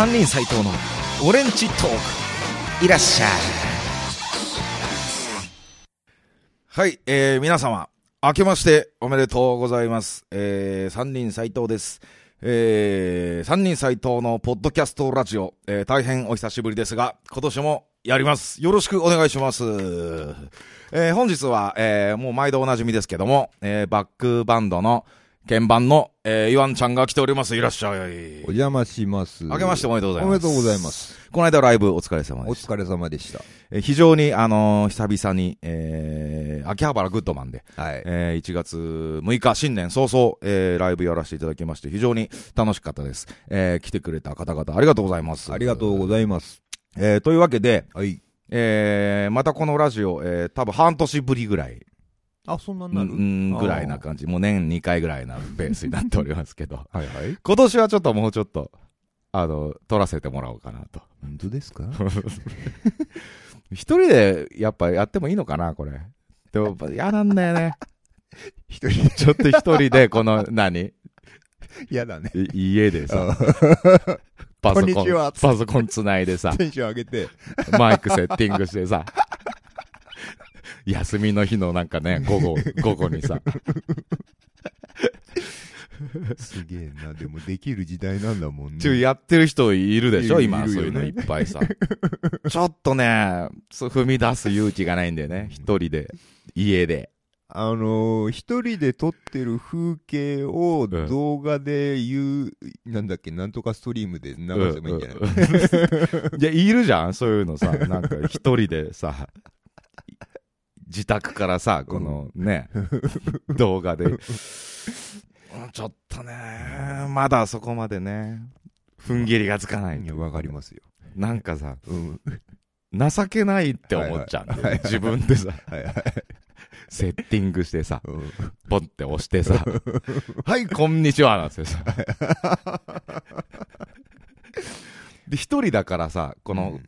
三人斎藤のオレンジトークいらっしゃいはい、えー、皆様明けましておめでとうございます。えー、三人斎藤です。えー、三人斎藤のポッドキャストラジオ、えー、大変お久しぶりですが、今年もやります。よろしくお願いします。えー、本日は、えー、もう毎度おなじみですけども、えー、バックバンドの鍵盤の、えー、イワンちゃんが来ております。いらっしゃい。お邪魔します。明けましておめでとうございます。おめでとうございます。この間ライブお疲れ様おでした。疲れ様でした。えー非常に、あのー久々に、えー、秋葉原グッドマンで、はい。えー1月6日、新年早々、えーライブやらせていただきまして、非常に楽しかったです。えー来てくれた方々、ありがとうございます。ありがとうごいざいます。ます。えーというわけで、はい。えーまたこのラジオ、えー多分半年ぶりぐらい、あ、そんなうになる？ん、ぐらいな感じ、もう年2回ぐらいなペースになっておりますけど、はいはい。今年はちょっともうちょっと、あの、撮らせてもらおうかなと。本当ですか？一人でやっぱやってもいいのかな、これ。でも、嫌なんだよね。一人で？ちょっと一人で、この、何？嫌だね。い家でさ、あパソコンこんにちは、パソコンつないでさ、テンション上げて。マイクセッティングしてさ、休みの日のなんかね、午後、午後にさ、すげえな。でもできる時代なんだもんね。ちょ、やってる人いるでしょ今、そういうのいっぱいさ。ちょっとね、踏み出す勇気がないんだよね。一人で、家で。あのー、一人で撮ってる風景をうん動画で言う、なんだっけ、なんとかストリームで流せばいいんじゃない、うんうん いや、いるじゃんそういうのさ、なんか一人でさ、自宅からさ、このね、動画で。う んちょっとね、まだそこまでね、踏ん切りがつかないい。や、わかりますよ。なんかさ、うん。情けないって思っちゃうんだよねはいはい 自分でさ、はいはい。セッティングしてさ、うんポンって押してさ、はい、こんにちは、なんですよさ。で、一人だからさ、この、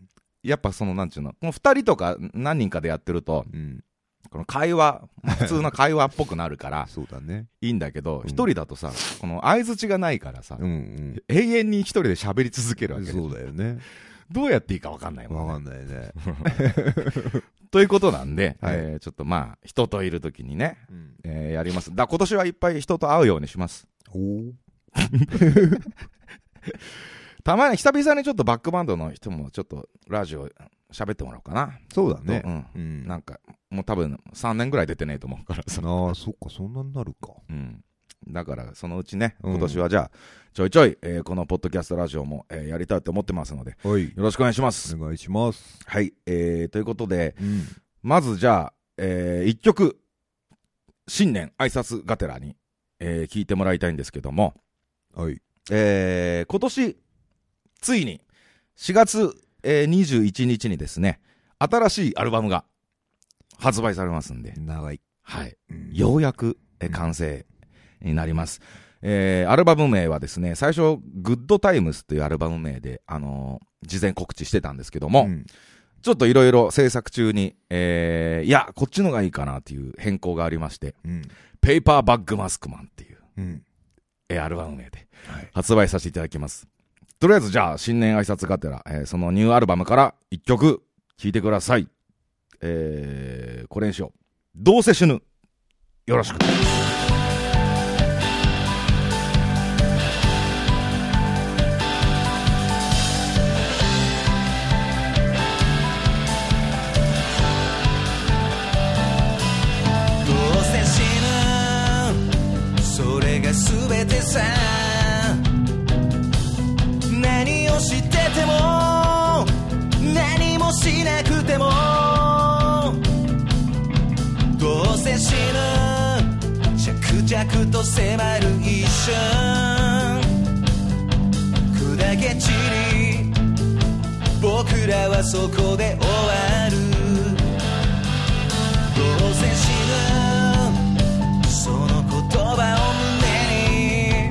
やっぱその、なんちゅうの、この二人とか何人かでやってると、うん。この会話、まあ普通の会話っぽくなるから、そうだね。いいんだけどう、ん一人だとさ、この相づちがないからさ、うん永遠に一人で喋り続けるうん。わけそうだよね。どうやっていいかわかんないもん、ね。わかんないね。ということなんで、はいえーちょっとまあ、人といるときにね、うん。えーやります。だ今年はいっぱい人と会うようにします。おー たまに、久々にちょっとバックバンドの人もちょっとラジオ喋ってもらおうかな。そうだね。うん。うん。なんか、もう多分3年ぐらい出てねえと思うからさ。ああ、そっか、そんなになるか。うん。だから、そのうちね、うん今年はじゃあ、ちょいちょい、えーこのポッドキャストラジオも、えーやりたいと思ってますので、はい。よろしくお願いします。お願いします。はい。えー、ということで、うん。まずじゃあ、えー、一曲、新年挨拶がてらに、えー、聞いてもらいたいんですけども、はい。えー、今年、ついに、4月、えー、21日にですね、新しいアルバムが発売されますんで、長い。はい。うんようやく、えー完成になります。えー、アルバム名はですね、最初、グッドタイムスというアルバム名で、あのー事前告知してたんですけども、うんちょっといろいろ制作中に、えー、いや、こっちのがいいかなっていう変更がありまして、うん。ペーパーバッグマスクマンっていう、うん。えーアルバム名ではい。発売させていただきます。とりあえずじゃあ、新年挨拶がてら、えーそのニューアルバムから一曲聴いてください。えー、これにしよう。どうせ死ぬ。よろしく。迫る。一瞬砕け散り僕らはそこで終わる。どうせ死ぬその言葉を胸に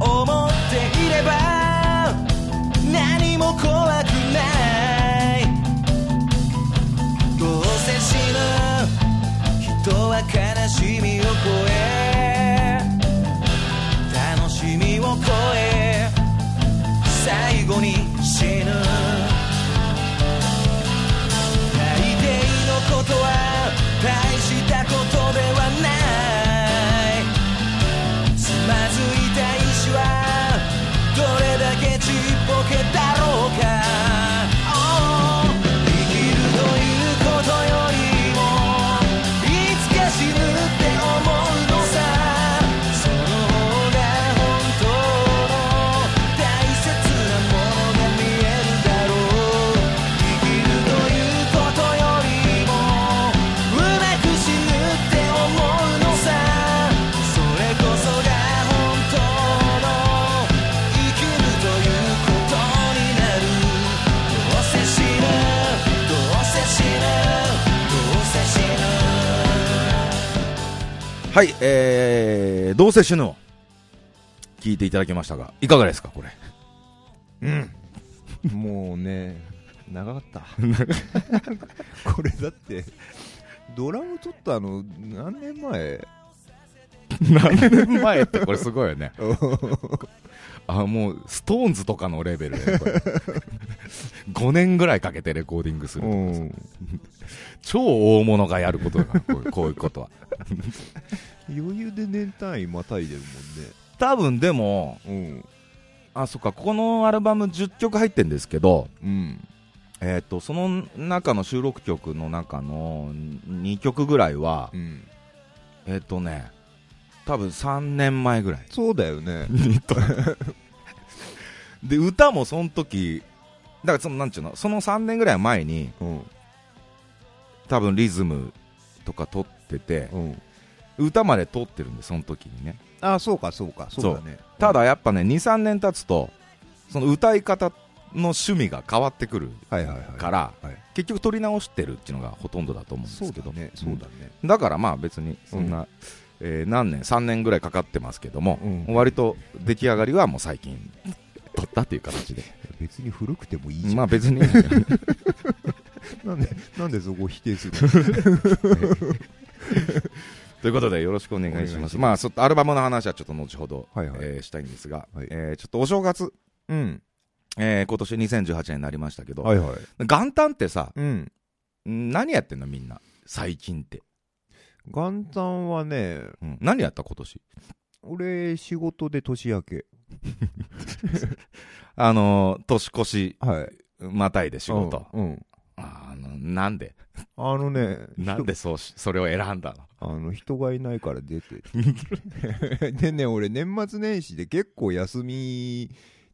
思っていれば何も怖くないどうせ死ぬ人は悲しみ。死はい、えー、どうせ死ぬを聞いていただきましたが、いかがですか、これ？もうね、長かった。これだって、ドラム取ったの、何年前？何年前ってこれすごいよね。あ、もう、ストーンズとかのレベルで、これ。5年ぐらいかけてレコーディングする。超大物がやることだから、こういう こういうことは。余裕で年単位またいでる多分でも、もんね。あ、そっか、このアルバム10曲入ってんですけど、うん。うん。えっ、と、その中の収録曲の中の2曲ぐらいは、うん。えっ、とね、多分3年前ぐらい。そうだよね。で、歌もその時、だからその、なんちゅうの、その3年ぐらい前に、うん。多分リズムとか撮ってて、うん。歌まで撮ってるんで、その時にね。あ、そうか、そうか、そうだね。ただやっぱね、2、3年経つと、その歌い方の趣味が変わってくるはいはいはい。結局撮り直してるっていうのがほとんどだと思うんですけど、そうだね、そうだね。だからまあ別にそんな、えー何年、3年ぐらいかかってますけども、うん割と出来上がりはもう最近撮ったっていう形で。別に古くてもいいじゃん。まあ別に、なんで、なんでそこを否定する ということでよろしくお願いします。まあそアルバムの話はちょっと後ほど、はいはいえーしたいんですが、はいえーちょっとお正月、のうん。えー今年2018年になりましたけど、はいはい。元旦ってさ、うん。ん何やってんのみんな？最近って。元旦はね、うん何やった今年？俺、仕事で年明け。あのー年越し、はい。またいで仕事。うん。うんあの、なんで？あのね、なんでそうし、それを選んだの？あの、人がいないから出て。でね、俺、年末年始で結構休み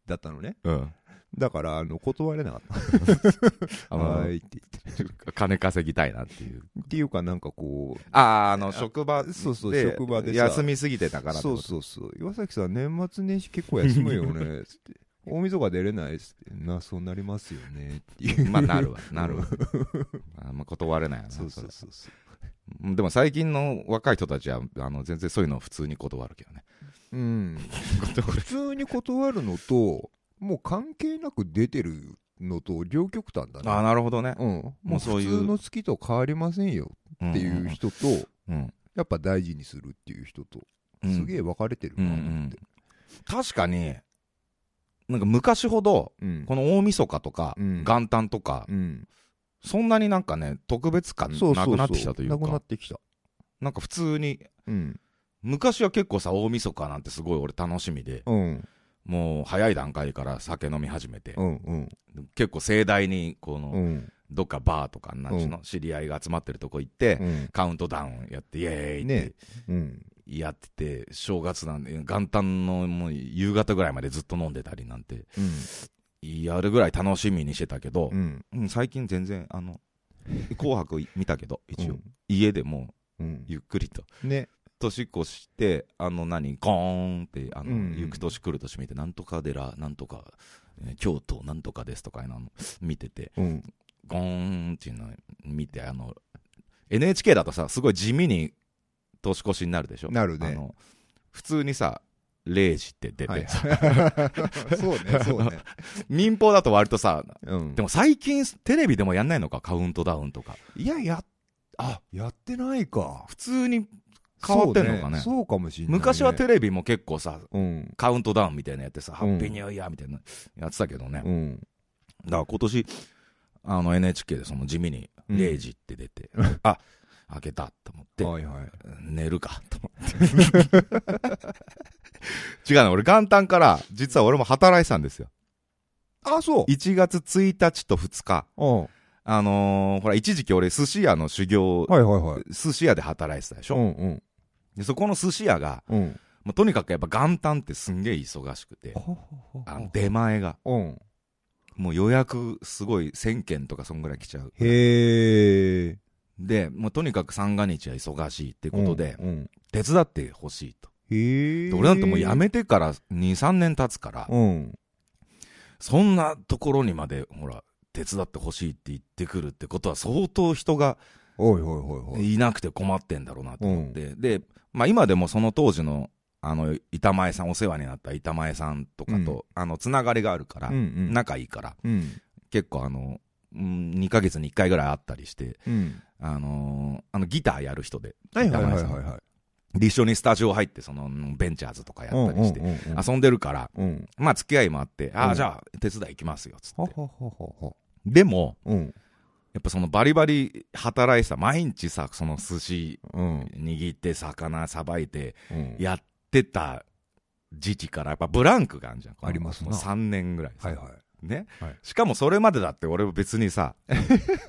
だったのね。うん。だから、あの、断れなかっあた。のはーいって言って。金稼ぎたいなっていう。っていうか、なんかこう、ああ、あの、職場で。そうそう職場でさ休みすぎてたからそうそうそう。岩崎さん、年末年始結構休むよね。つって。大晦日出れないっつって。な、そうなりますよね。っていう。まあ、なるわ、なるわ。あまあ、断れないよな。そうそうれそうそう。うんでも最近の若い人たちは、あの、全然そういうのを普通に断るけどね。うん。普通に断るのと、もう関係なく出てるのと両極端だね。ああ、なるほどね。うん。もうそういう普通の月と変わりませんよっていう人と、うん。やっぱ大事にするっていう人と、うんすげえ分かれてるなと思って。確かに、なんか昔ほど、うん。この大晦日とか、うん元旦とか、うん。そんなになんかね、特別感そうそうそう。なくなってきたというなくなか、ってきた。なんか普通に、うん。昔は結構さ、大晦日なんてすごい俺楽しみで、うん。もう早い段階から酒飲み始めてう、ん。うん。結構盛大に、この、うん。どっかバーとか、なんちの、知り合いが集まってるとこ行って、うん。カウントダウンやって、イエーイっねてうん。やってて、正月なんで、元旦のもう夕方ぐらいまでずっと飲んでたりなんて、やるぐらい楽しみにしてたけど最近全然、あの、紅白見たけど、一応、うん家でもううん。ゆっくりと。ね。年越して、あの何、ゴーンって、あの、うん行く年来る年見て、なんとか寺、なんとか、えー京都、なんとかですとかいうの見てて、うん。ゴーンっていうのを見て、あの、NHK だとさ、すごい地味に年越しになるでしょ？なるね普通にさ、0時って出て、はい。そうね、そうね。民放だと割とさ、うんで。も最近テレビでもやんないのか、カウントダウンとか。いや、や、あ、やってないか。普通に変わってんのかねそうそうかもしれないね。昔はテレビも結構さ、うん。カウントダウンみたいなやってさ、ハうんッピーニューイヤーみたいなやってたけどね。うん。だから今年、あの NHK でその地味に0時って出て、あ、開けたと思って、はいはい。寝るかと思って。違うね、俺元旦から、実は俺も働いてたんですよ。あ、そう。1月1日と2日。うん。あのー、ほら、一時期俺寿司屋の修行、はいはいはい。寿司屋で働いてたでしょ、うんうん。でそこの寿司屋が、うん。もうとにかくやっぱ元旦ってすんげえ忙しくて、あの出前が、うん。もう予約すごい1000件とかそんぐらい来ちゃう。へえ。で、もうとにかく三が日は忙しいってことで、うん。手伝ってほしいと。へえ。で俺なんてもう辞めてから2、3年経つから、うん。そんなところにまで、ほら、手伝ってほしいって言ってくるってことは相当人がおいおいおいおい。いなくて困ってんだろうなと思って。で、まあ今でもその当時の、あの、板前さん、お世話になった板前さんとかと、あの、つながりがあるから、うんうん。仲いいから、うん。結構あの、うん、2ヶ月に1回ぐらい会ったりして、うん。あのーあの、ギターやる人で、はいはいはいはいはい。で一緒にスタジオ入って、その、ベンチャーズとかやったりして、うんうんうんうん遊んでるから、うん。まあ付き合いもあって、ああ、うんじゃあ手伝い行きますよ、つって。はは。でも、うん。やっぱそのバリバリ働いてた、毎日さ、その寿司うん。握って、魚さばいて、うん。やってた時期から、やっぱブランクがあるじゃん。ありますなもう3年ぐらいさ。はいはい。ね、はいしかもそれまでだって俺も別にさ、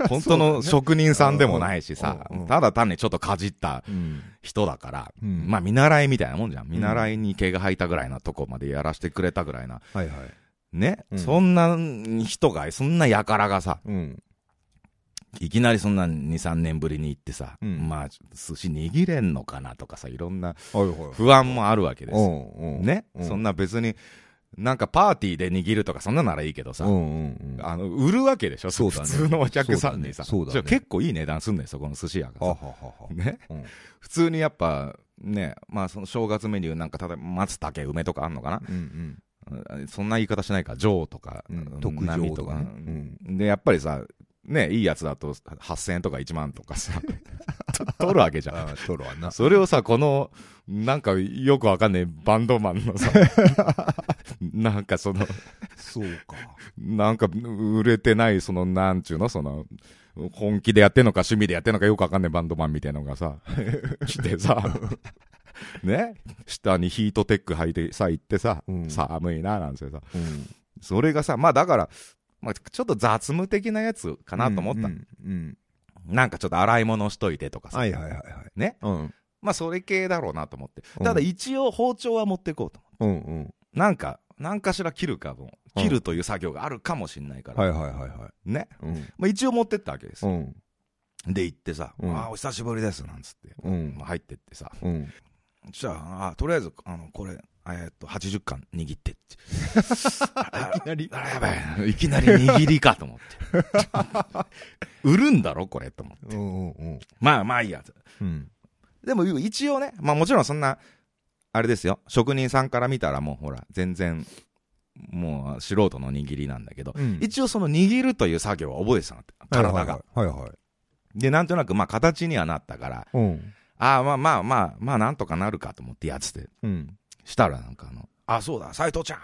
本当の職人さんでもないしさ、ただ単にちょっとかじったうん。人だから、うんまあ見習いみたいなもんじゃん。見習いに毛が生えたぐらいなとこまでやらせてくれたぐらいな。はいはい。ね、うんそんな人が、そんな輩がさ、うん。いきなりそんな2、3年ぶりに行ってさ、うん。まあ、寿司握れんのかなとかさ、いろんな。不安もあるわけです。ね、うん。そんな別に、なんかパーティーで握るとかそんなならいいけどさ。あの、売るわけでしょそうだね。普通のお客さんにさ。そうだね。ね。結構いい値段すんねん、そこの寿司屋がははさ。はは。ね？うん。普通にやっぱ、ね、まあその正月メニューなんか、例えば松茸梅とかあんのかな？うんうん。うん。そんな言い方しないか、上とか、うん。特上波とか。ねうん。で、やっぱりさ、ね、いいやつだと8000円とか1万とかさ、取るわけじゃん。ああ、トロはな。それをさ、この、なんかよくわかんないバンドマンのさ、なんかその、そうか。なんか売れてない、その、なんちゅうの、その、本気でやってんのか趣味でやってんのかよくわかんないバンドマンみたいなのがさ、来てさ、ね下にヒートテック履いてさ、行ってさ、うん寒いな、なんてさ、うん。それがさ、まあだから、まあちょっと雑務的なやつかなと思った。うんうん。なんかちょっと洗い物しといてとかさ、はいはいはいはい。ね。うん。まあそれ系だろうなと思って。うんただ一応包丁は持っていこうと。うんうん。なんか、なんかしら切るかも。切るという作業があるかもしんないから。はいはいはいはね。い。うん。まあ一応持ってったわけですよ。うん。で行ってさ、うんああ、お久しぶりです、なんつって。うんまあ入ってってさ、うん。じゃあ、あとりあえず、あの、これ、えーっと、80巻握ってって。いきなりあやばい。いきなり握りかと思って。売るんだろこれと思って。うんうんまあまあいいや。うん。でも一応ね、まあもちろんそんな、あれですよ。職人さんから見たらもうほら、全然、もう素人の握りなんだけど、うん。一応その握るという作業は覚えてたのって。体が。はいはいはい。で、なんとなくまあ形にはなったから、うん。ああ、まあまあまあ、まあなんとかなるかと思ってやってて。うん。したらなんかあの、あ、そうだ、斎藤ちゃん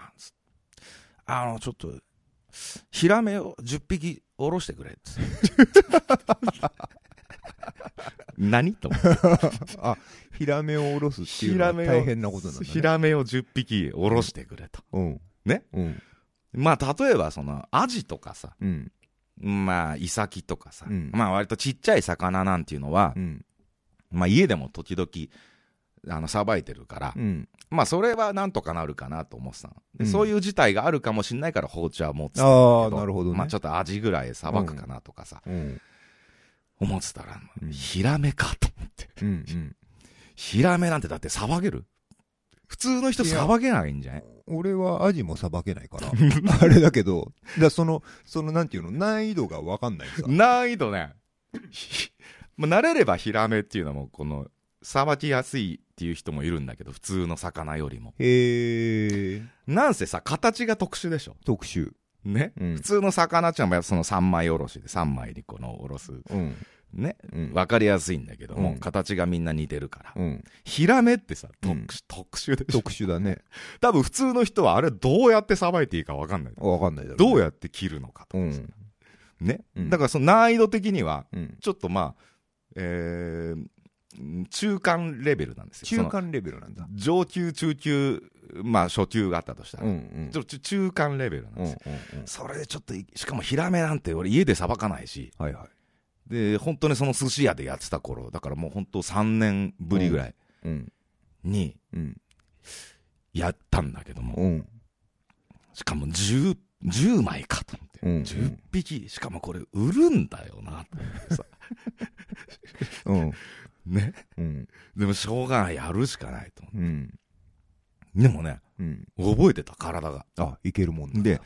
あの、ちょっと、ヒラメを10匹おろしてくれって 何と思って。あ、ヒラメをおろすっていうのはヒラメを大変なことなんだね。ヒラメを10匹おろしてくれと。うん。ね？うん。まあ、例えばその、アジとかさ、うん。まあ、イサキとかさ、うんまあ割とちっちゃい魚なんていうのはう、ん。まあ家でも時々、あの、さばいてるから、うん。まあそれはなんとかなるかなと思ってたの。でうんそういう事態があるかもしれないから包丁は持ってたんだけああ、なるほどね。まあちょっとアジぐらいさばくかなとかさ、うん。思ってたら、うんヒラメかと思って。うん。うん。ヒラメなんてだってさばける？普通の人さばけないんじゃない？俺はアジもさばけないから。あれだけど、だその、そのなんていうの、難易度がわかんないさ。難易度ね、ひまあ慣れればヒラメっていうのも、この、さばきやすいっていう人もいるんだけど、普通の魚よりも。へえ、なんせさ、形が特殊でしょ特殊。ね、うん普通の魚っていうのはその3枚おろしで3枚にこのおろすうん。ね、うんわかりやすいんだけども、うん形がみんな似てるから。うん。ヒラメってさ、特特殊でしょ。特殊だね。多分普通の人はあれどうやってさばいていいかわかんない。わかんないだろやどうやって切るのかとか。ね、うんだからその難易度的には、うん。ちょっとまあ、えー中間レベルなんですよ。中間レベルなんだ。上級、中級、まあ初級があったとしたら、うんうん中間レベルなんうんうんですよ。それでちょっとい、しかもヒラメなんて俺家でさばかないし、はいはい。で、本当にその寿司屋でやってた頃、だからもう本当3年ぶりぐらいうん。にうん。やったんだけども、うん。しかも10、10枚かと思って、うん10匹、しかもこれ売るんだよな、と思ってさ。うん。ね。うん。でもしょうがない、やるしかないと思うん。って。でもね、うん。覚えてた、体が。あ、いけるもんだ。で、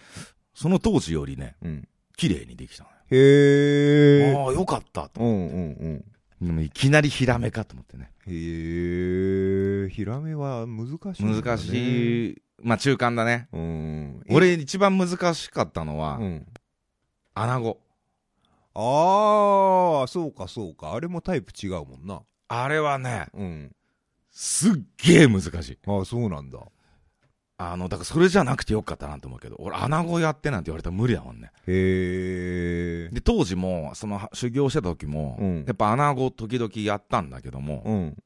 その当時よりね、うん。綺麗にできたのよ。へえ。ああ、よかったと。うんうんうん。でもいきなりヒラメかと思ってね。へえ。ヒラメは難しいね。難しい。まあ中間だね。うん。俺一番難しかったのはう、ん。アナゴ。ああ、そうかそうか。あれもタイプ違うもんな。あれはね、うん。すっげえ難しい。ああ、そうなんだ。あの、だからそれじゃなくてよかったなと思うけど、俺、アナゴやってなんて言われたら無理だもんね。へえ。で、当時も、その、修行してた時も、うんやっぱアナゴ時々やったんだけども、うん。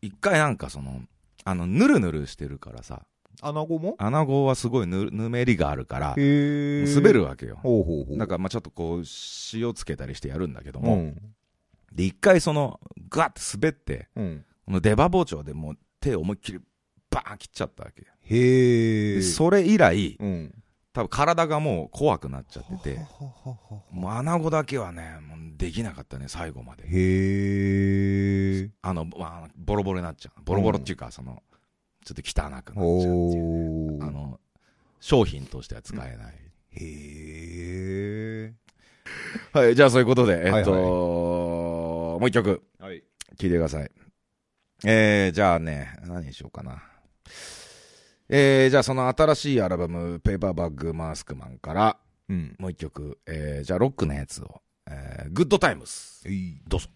一回なんかその、あの、ぬるぬるしてるからさ、アナゴも？アナゴはすごいぬぬめりがあるから。滑るわけよ。ほうほうほう。だからまあちょっとこう、塩つけたりしてやるんだけども、うん。で、一回その、ガッて滑って、うん。この出刃包丁でもう手を思いっきりバーン切っちゃったわけよ。へえ。でそれ以来、うん。多分体がもう怖くなっちゃってて、もう穴子だけはね、もうできなかったね、最後まで。へえ。あの、まあ、ボロボロになっちゃう。ボロボロっていうか、その、ちょっと汚くなっちゃうっていう。おーあの、商品としては使えない。へえ。はい、じゃあそういうことで、えっと、はいはいもう一曲、はい。聴いてください。えー、じゃあね、何にしようかな。えー、じゃあその新しいアルバム、ペーパーバッグマースクマンから、うん。もう一曲、えー、じゃあロックのやつを、えー、グッドタイムス。いい。どうぞ。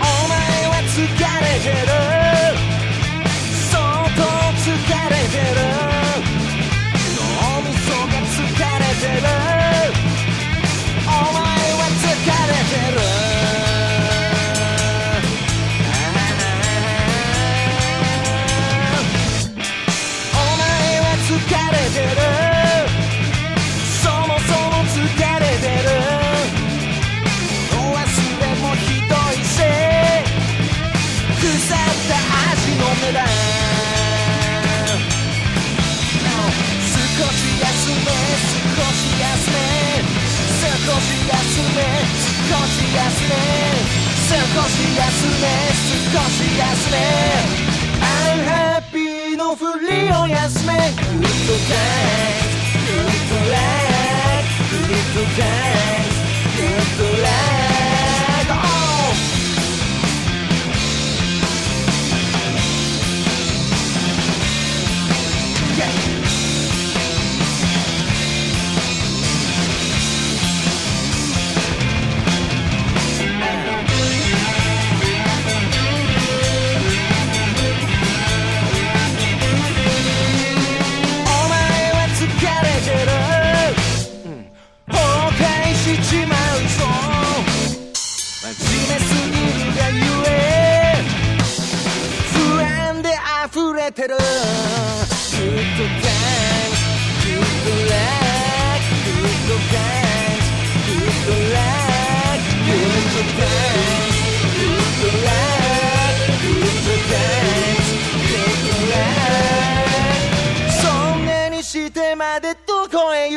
お前は疲れてる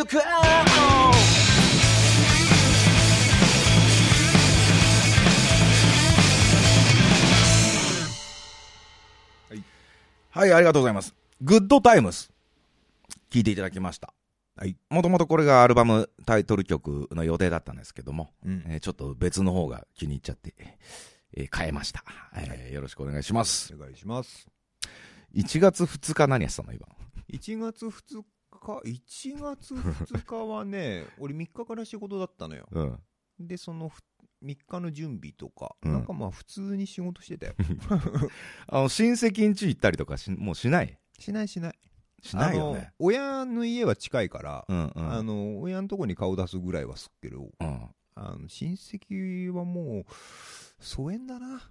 はい、ありがとうございます。グッドタイムス。聞いていただきました。はい。もともとこれがアルバムタイトル曲の予定だったんですけども、うん。えーちょっと別の方が気に入っちゃって、えー変えました、えーよろしくお願いします。お願いします。1月2日何やってたの今？1月2日、1月2日はね、俺3日から仕事だったのよ。うん。で、その3日の準備とか、うんなんかまあ普通に仕事してたよ。あの、親戚ん家行ったりとかし、もうしない？しないしない。しないよね。親の家は近いから、うんうん。あの、親のとこに顔出すぐらいはすっけど、うん。あの、親戚はもう、疎遠だな。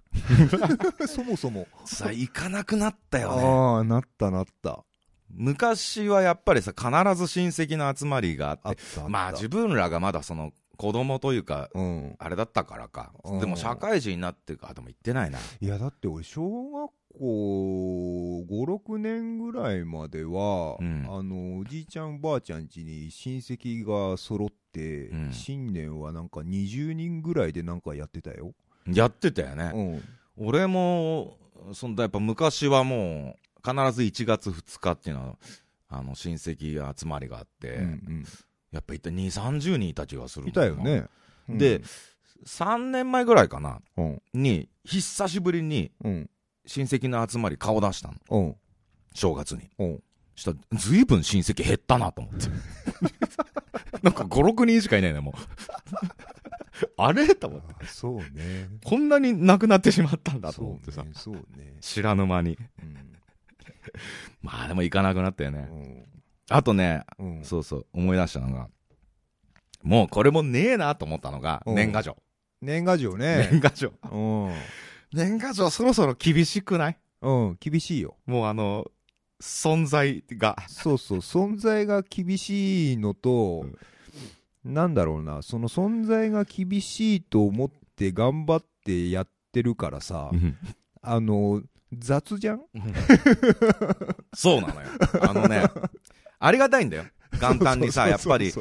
そもそも。さ、行かなくなったよね。ああ、なったなった。昔はやっぱりさ、必ず親戚の集まりがあって、あ。まあ自分らがまだその子供というか、うん。あれだったからかうん。でも社会人になってか、でも行ってないな。いや、だって俺、小学校5、6年ぐらいまでは、うんあの、おじいちゃん、ばあちゃん家に親戚が揃って、うん新年はなんか20人ぐらいでなんかやってたよ。やってたよね。うん。俺も、そんなやっぱ昔はもう、必ず1月2日っていうのは、あの、親戚が集まりがあって、うんやっぱいった2、30人いた気がするうん。いたよ。ね。で、3年前ぐらいかな、うん。に、久しぶりにうん。親戚の集まり顔出したの。うん。正月に。うん。したら、ずいぶん親戚減ったなと思って。なんか5、6人しかいないね、もう。あれ？と思って。あそうね。こんなに亡くなってしまったんだと思ってさ。そうね。そうね。知らぬ間に。うん。まあでも行かなくなったよね。うんあとね、うん。そうそう、思い出したのが、もうこれもねえなと思ったのが、うん年賀状。年賀状ね。年賀状。うん。年賀状そろそろ厳しくない？うん。厳しいよ。もうあの、存在が。そうそう、存在が厳しいのと、なんだろうな、その存在が厳しいと思って頑張ってやってるからさ、あの、雑じゃん？そうなのよ。あのね、ありがたいんだよ。元旦にさ、やっぱり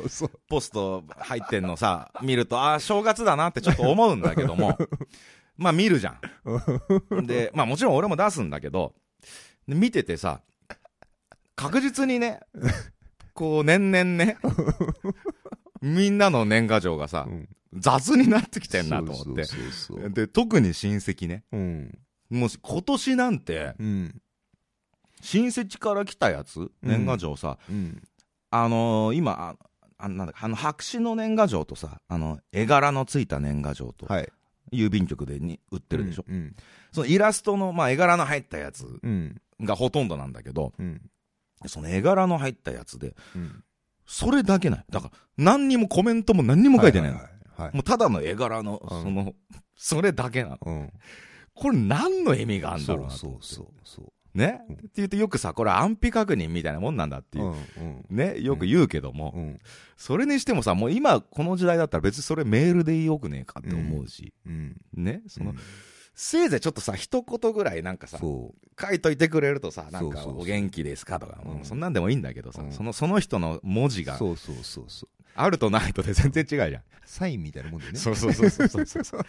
ポスト入ってんのさ、見ると、ああ、正月だなってちょっと思うんだけども、まあ見るじゃん。で、まあもちろん俺も出すんだけど、で見ててさ、確実にね、こう年々ね、みんなの年賀状がさう、ん雑になってきてんなと思って。で、特に親戚ね。うん。もう今年なんて、うん。親戚から来たやつ、年賀状さ、うん。あのー今、ああなんだあの白紙の年賀状とさ、あの、絵柄のついた年賀状と、はい。郵便局でに売ってるでしょ。うん。そのイラストの、まあ、絵柄の入ったやつうん。がほとんどなんだけど、うん。その絵柄の入ったやつで、うん。それだけない。だから、何にもコメントも何にも書いてないいはいはい。もうただの絵柄の、うんその、それだけなの。うん。これ何の意味があるんだそろうなそうそうそう。ね、うんって言うとよくさ、これ安否確認みたいなもんなんだっていうう。ん。うん。ね、よく言うけども、うん。それにしてもさ、もう今この時代だったら別にそれメールでよくねえかって思うし、うん。ね、その、うんせいぜいちょっとさ、一言ぐらいなんかさ、そ書いといてくれるとさ、なんかお元気ですかとか、うんそんなんでもいいんだけどさ、うんその、その人の文字う。が、そうそうそうそう。あるとないとで全然違うじゃん。サインみたいなもんでね。そうそうそうそうそうそう。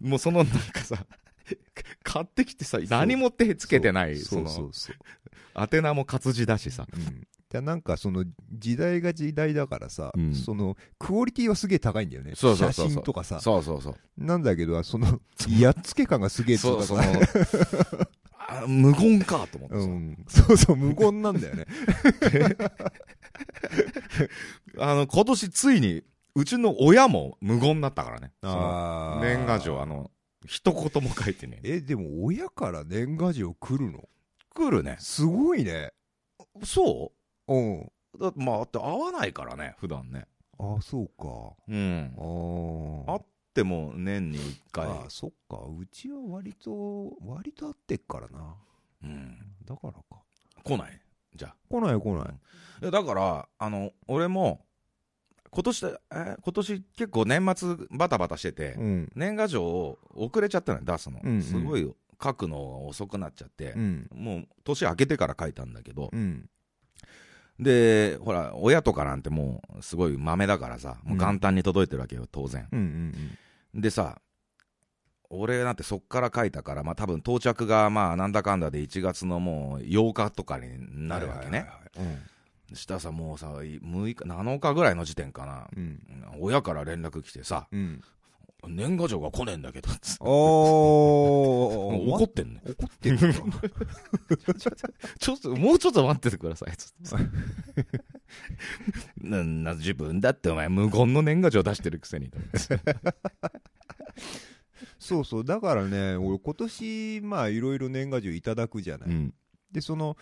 もうそのなんかさ、買ってきてさ、何も手つけてない、そうそうそう。宛名も活字だしさ。うん。でなんかその時代が時代だからさ、うんそのクオリティはすげえ高いんだよね。そうそうそうそう写真とかさ。そうそうそう。なんだけど、その、やっつけ感がすげえそう、そかの、あ無言かと思ってさ、うん。そうそう、無言なんだよね。あの、今年ついに、うちの親も無言になったからね。年賀状、あの、一言も書いてね。え、でも親から年賀状来るの？来るね。すごいね。そう？ん。うだって、まあ、だって会わないからね、普段ね。ああ、そうか。うん。ああ。あっても年に一回。ああ、そっか。うちは割と、割と会ってっからな。うん。だからか。来ない？じゃあ。来ない来ない。だから、あの、俺も、今年で、えー今年結構年末バタバタしてて、うん。年賀状を遅れちゃったのよ、出すの。うんうんすごい書くのが遅くなっちゃって、うん。もう年明けてから書いたんだけど、うん。で、ほら、親とかなんてもうすごい豆だからさ、もう元旦に届いてるわけよ、当然。うん。うん。でさ、俺なんてそっから書いたから、まあ多分到着がまあなんだかんだで1月のもう8日とかになるわけね。はいはいはいはい。したらさ、もうさ、6日、7日ぐらいの時点かな。うん。親から連絡来てさ、うん。年賀状が来ねえんだけど、つって。怒ってんね。怒ってんのか ちょっと、もうちょっと待っててください、つって。な、な、自分だってお前無言の年賀状出してるくせに。そうそう。だからね、俺今年、まあいろいろ年賀状いただくじゃない。うん。で、その、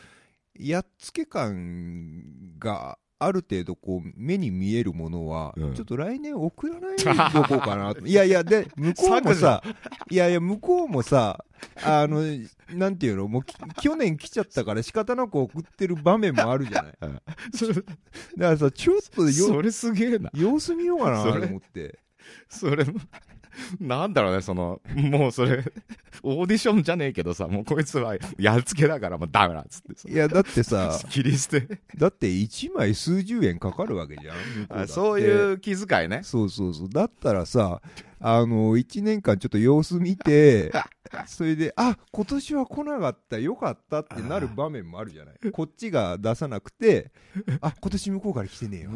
やっつけ感がある程度こう目に見えるものは、うんちょっと来年送らないでおこうかなと。いやいや、で、向こうもさ、いやいや、向こうもさ、あの、なんていうの、もうき去年来ちゃったから仕方なく送ってる場面もあるじゃない。だからさ、ちょっとよそれすげえな。様子見ようかなと思って。それ、なんだろうね、その、もうそれ、オーディションじゃねえけどさ、もうこいつはやっつけだからもうダメだっつってさいや、だってさ、切り捨て。だって1枚数十円かかるわけじゃん。向こうだってそういう気遣いね。そうそうそう。だったらさ、あの、1年間ちょっと様子見て、それで、あ、今年は来なかった、よかったってなる場面もあるじゃない。こっちが出さなくて、あ、今年向こうから来てねえよ。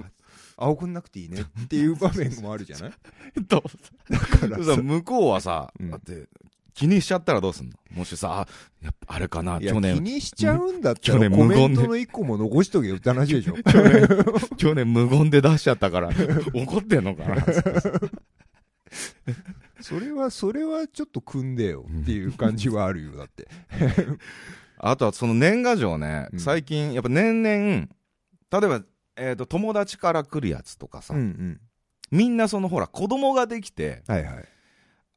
あ、送んなくていいねっていう場面もあるじゃない？とだからさ、向こうはさ、うん。だって、気にしちゃったらどうすんの？もしさ、あやっぱあれかな、去年、気にしちゃうんだった去らコメ年無言で。ントの1個も残しとけよって話でしょ。去年無言で出しちゃったから、怒ってんのかな？それは、それはちょっと組んでよっていう感じはあるよ、だって。あとはその年賀状ね、うん。最近、やっぱ年々、例えば、えっ、と、友達から来るやつとかさ、うんうん。みんなそのほら、子供ができて、はいはい。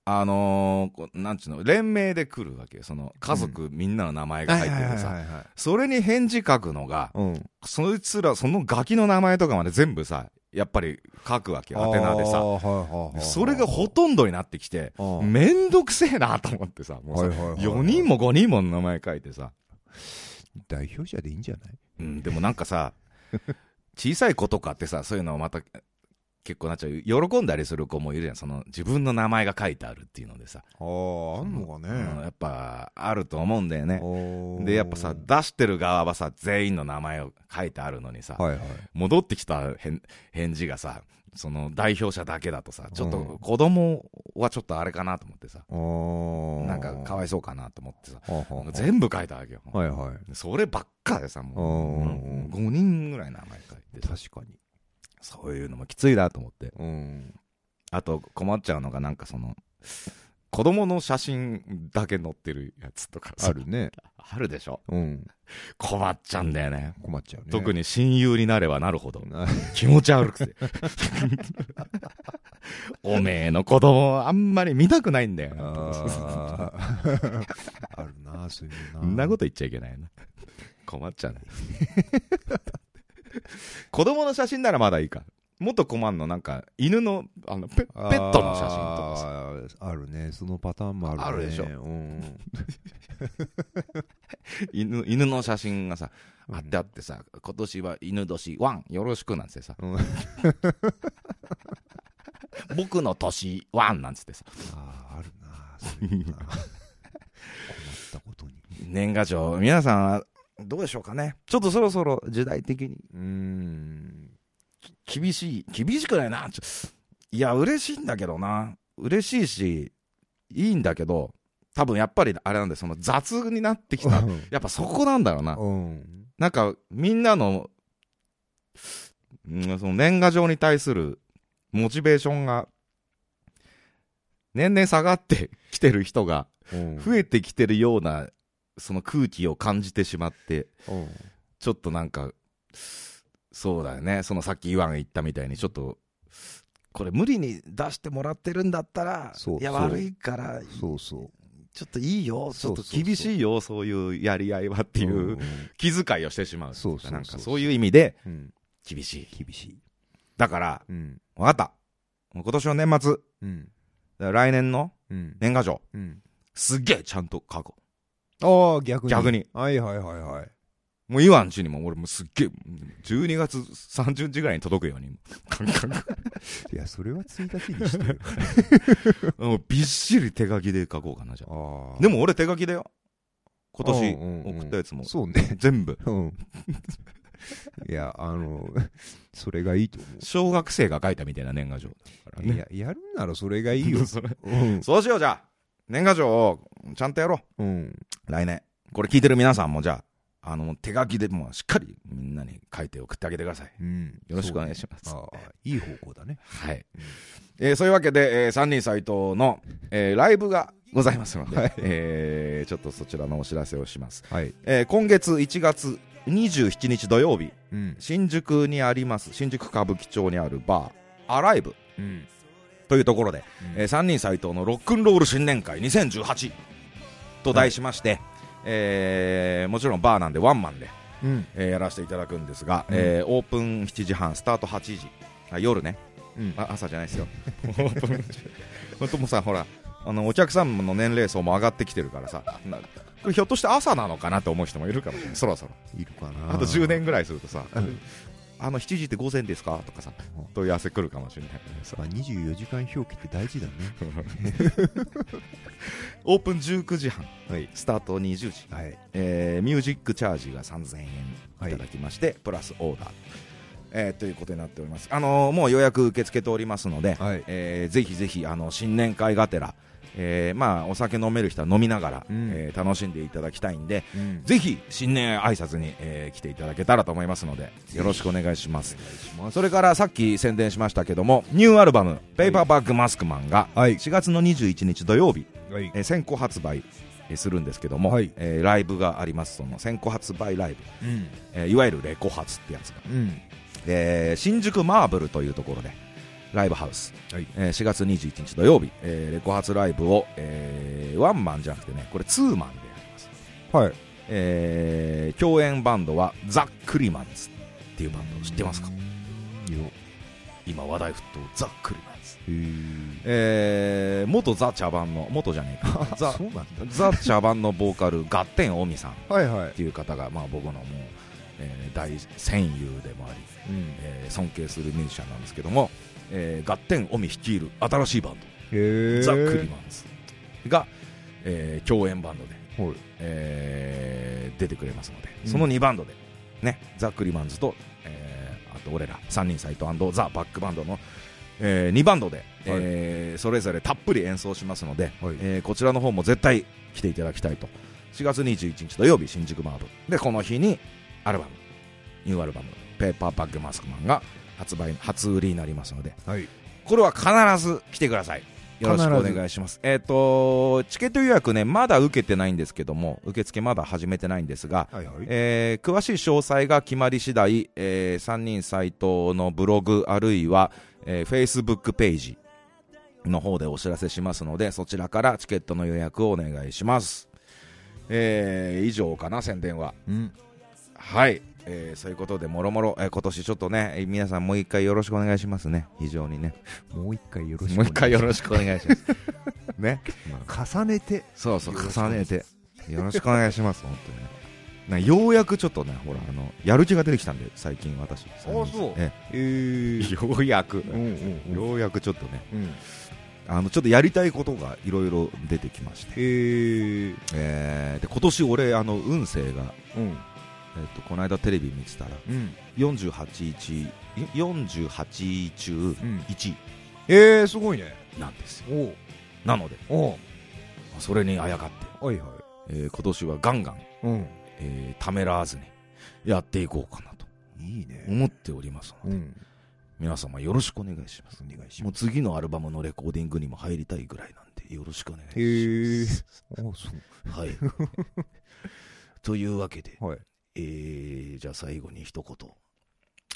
あのーなんちゅうの、連名で来るわけよ。その、家族みんなの名前が入っててさ。それに返事書くのが、うん。そいつら、そのガキの名前とかまで全部さ、やっぱり書くわけよ、宛名でさ。あーはいはいはいそれがほとんどになってきて、めんどくせえなと思ってさ、もうさ、はいはいはいはい4人も5人も名前書いてさ、代表者でいいんじゃない？うん、でもなんかさ、小さい子とかってさ、そういうのをまた、結構なっちゃう。喜んだりする子もいるじゃん。その、自分の名前が書いてあるっていうのでさ。ああ、あんのかうんね。やっぱ、あると思うんだよね。で、やっぱさ、出してる側はさ、全員の名前を書いてあるのにさ、はいはい。戻ってきた返返事がさ、その代表者だけだとさ、ちょっとうん子供はちょっとあれかなと思ってさ、なんかかわいそうかなと思ってさ、全部書いたわけよ。はいはい。そればっかでさ、もう、うん5人ぐらい名前書いてさ、確かに。そういうのもきついなと思って。うん。あと困っちゃうのがなんかその、子供の写真だけ載ってるやつとかさあるね。あるでしょうん。困っちゃうんだよね。困っちゃうね。特に親友になればなるほどな。気持ち悪くて。おめえの子供あんまり見たくないんだよな。あー あるな、そういうのな。そんなこと言っちゃいけないな。困っちゃうね。子供の写真ならまだいいか。もっと困んの、なんか、犬の、あの、ペペットの写真とかさ。あるね。そのパターンもあるね。あるでしょうん。犬、犬の写真がさ、うんあってあってさ、今年は犬年ワン、よろしくなんてさ、うん 僕の年ワンなんつってさ、あーあるな、そういうのな。困ったことに。年賀状、皆さんはどうでしょうかね。ちょっとそろそろ時代的にうーん。厳しい、厳しくないな。ちょいや、嬉しいんだけどな。嬉しいし、いいんだけど、多分やっぱりあれなんで、その雑になってきた。やっぱそこなんだろうな。うん。なんか、みんなの、うんその年賀状に対するモチベーションが、年々下がってきてる人がうん増えてきてるような、その空気を感じてしまって、うんちょっとなんか、そうだよね。そのさっきイワンが言ったみたいに、ちょっと、これ無理に出してもらってるんだったら、いや悪いから、そうそう。ちょっといいよ、ちょっと厳しいよ、そういうやり合いはっていう、ん気遣いをしてしまう。そうそうそうなんかそういう意味で、うん。厳しい。厳しい。だから、うん。わかった。今年の年末、うん。来年のうん。年賀状、うん。すっげえちゃんと書こああ、逆に。逆に。はいはいはいはい。う。もうイワンちにも俺もすっげえ、12月30日ぐらいに届くように、カンカンカいや、それは1日にしてる。ン もうびっしり手書きで書こうかな、じゃあ。でも俺手書きだよ。今年うんうんうん送ったやつも。そうね。全部。うん。いや、あの、それがいいと思小学生が書いたみたいな年賀状だからう。ね。いや、やるならそれがいいよ。それうん。そうしよう、じゃあ。年賀状をちゃんとやろうん。う。来年。これ聞いてる皆さんも、じゃあ、あの、手書きでもうしっかりみんなに書いて送ってあげてください。うん。よろしくお願いします。いい方向だね。はい。えーそういうわけで、えー、三人斎藤の、えーライブがございますので、えーちょっとそちらのお知らせをします。はい。えー今月1月27日土曜日、うん。新宿にあります、新宿歌舞伎町にあるバー、アライブうん。というところで、うんえー三人斎藤のロックンロール新年会2018と題しまして、えーもちろんバーなんでワンマンで、うん。えーやらせていただくんですが、うんえーオープン7時半、スタート8時、あ夜ね、うん。あ朝じゃないですよ。本当もうさ、ほら、あのお客さんの年齢層も上がってきてるからさ、なこれひょっとして朝なのかなと思う人もいるかもしれない、そろそろ。いるかな。あと10年ぐらいするとさ、うんあの7時って午前ですか？とかさ、問い合わせ来るかもしれないさまあ、24時間表記って大事だね。オープン19時半、はい。スタート20時、はい。えーミュージックチャージが3000円いただきまして、プラスオーダー、えーということになっております。あのーもう予約受け付けておりますので、はい。えーぜひぜひあの新年会がてら、えーまあ、お酒飲める人は飲みながら、うんえー楽しんでいただきたいんで、うん。ぜひ新年挨拶に、えー来ていただけたらと思いますのでよろしくお願いします。それからさっき宣伝しましたけどもニューアルバム「ペーパーバッグマスクマン」がはい。4月の21日土曜日、はい。えー先行発売えーするんですけども、はいえーライブがありますその先行発売ライブ、うん。えーいわゆるレコ発ってやつが、うん。えー新宿マーブルというところでライブハウス、はい。えー4月21日土曜日、えーレコ発ライブを、えーワンマンじゃなくてねこれツーマンでやります、はい。えー共演バンドはザ・クリマンズ。っていうバンド知ってますか？よ。今話題沸騰ザ・クリマンズ。えー元ザ・茶番の元じゃねえか。ザそうなんだ。ザ・茶番のボーカルガッテン・オミさん。っはいはい。ていう方が、まあ、僕のもう、えー大戦友でもあり、うん。えー尊敬するミュージシャンなんですけども、えーガッテン・オミ率いる新しいバンへドザ・クリマンズが、えー共演バンドで、はい。えー出てくれますので、うん。その2バンドで、ね、ザ・クリマンズと、えーあと俺ら3人サイトザ・バックバンドの、え2バンドで、えーそれぞれたっぷり演奏しますので、はい。えーこちらの方も絶対来ていただきたいと。4月21日土曜日新宿マーブでこの日にアルバムニューアルバム「ペーパーバッグマスクマン」が発売初売りになりますので。はい。これは必ず来てください。よろしくお願いします。えっ、とチケット予約ねまだ受けてないんですけども受付まだ始めてないんですがはいはい。えー詳しい詳細が決まり次第、え3人サイトのブログあるいは、えー、Facebook ページの方でお知らせしますのでそちらからチケットの予約をお願いします、えー以上かな宣伝は。うん。はい、えーそういうことでもろもろえー今年ちょっとねえー皆さんもう一回よろしくお願いしますね。非常にね。もう一回よろしく。もう一回よろしくお願いします。ね、重ねて。そうそう重ねて。よろしくお願いします本当にね。なようやくちょっとねほらあのやる気が出てきたんで最近私。そう。ええ。ー。え。ようやく。うんうんうん。ようやくちょっとね。うん。あのちょっとやりたいことがいろいろ出てきまして、え。ー。え。ーで今年俺あの運勢が、うん。えっとこの間テレビ見てたらうん。48位48位中うん。1えー、すごいね。位なんですよなのでそれにあやかって、はいはい。えー今年はガンガン、うん。えーためらわずにやっていこうかなといいね。思っておりますので、うん。皆様よろしくお願いしますお願いしもうます。次のアルバムのレコーディングにも入りたいぐらいなんでよろしくお願いしますへー。あ、そう。はい。というわけで、はい。えー、じゃあ最後に一言。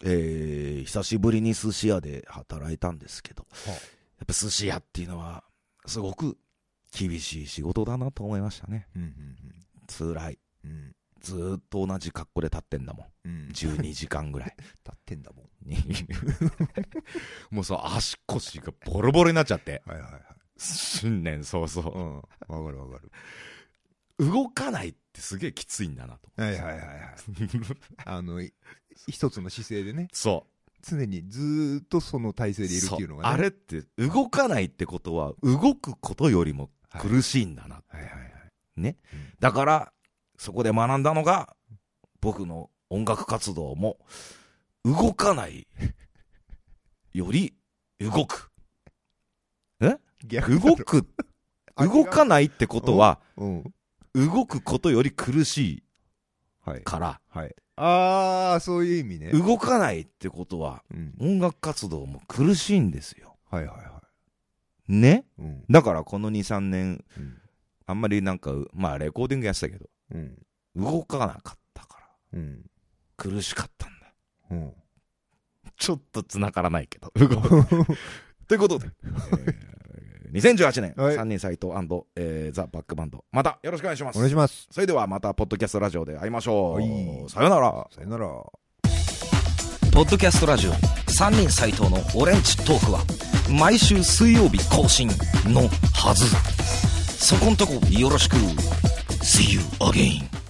えー、久しぶりに寿司屋で働いたんですけど、はやっぱ寿司屋っていうのは、すごく厳しい仕事だなと思いましたね。うんうん辛い。うん。うん。ずーっと同じ格好で立ってんだもん。うん。12時間ぐらい。立ってんだもん。に もうさ、足腰がボロボロになっちゃって。はいはいはい。新年早々。うん。わかるわかる。動かないってすげえきついんだなと。はいはいはいはい。あの、い一つの姿勢でね、そう。常にずーっとその体勢でいるっていうのがね。そあれって動かないってことは動くことよりも苦しいんだな、はいはいはい。ね、うんだからそこで学んだのが僕の音楽活動も動かないより動く。え？逆動く、動かないってことは、うん。動くことより苦しいはい。から、はい。あー、そういう意味ね。動かないってことは、うん。音楽活動も苦しいんですよ。はいはいはね？い。うん。だからこの2、3年、うん。あんまりなんか、まあレコーディングやってたけど、うん。動かなかったから、うん。苦しかったんだ。うん。ちょっと繋がらないけど。動く ということで、えー2018年、はい3人斎藤えーザ・バックバンド、またよろしくお願いします。お願いします。それではまた、ポッドキャストラジオで会いましょう。はいさよなら。さよなら。ポッドキャストラジオ3人斎藤のオレンジトークは毎週水曜日更新のはずそこんとこよろしく See you again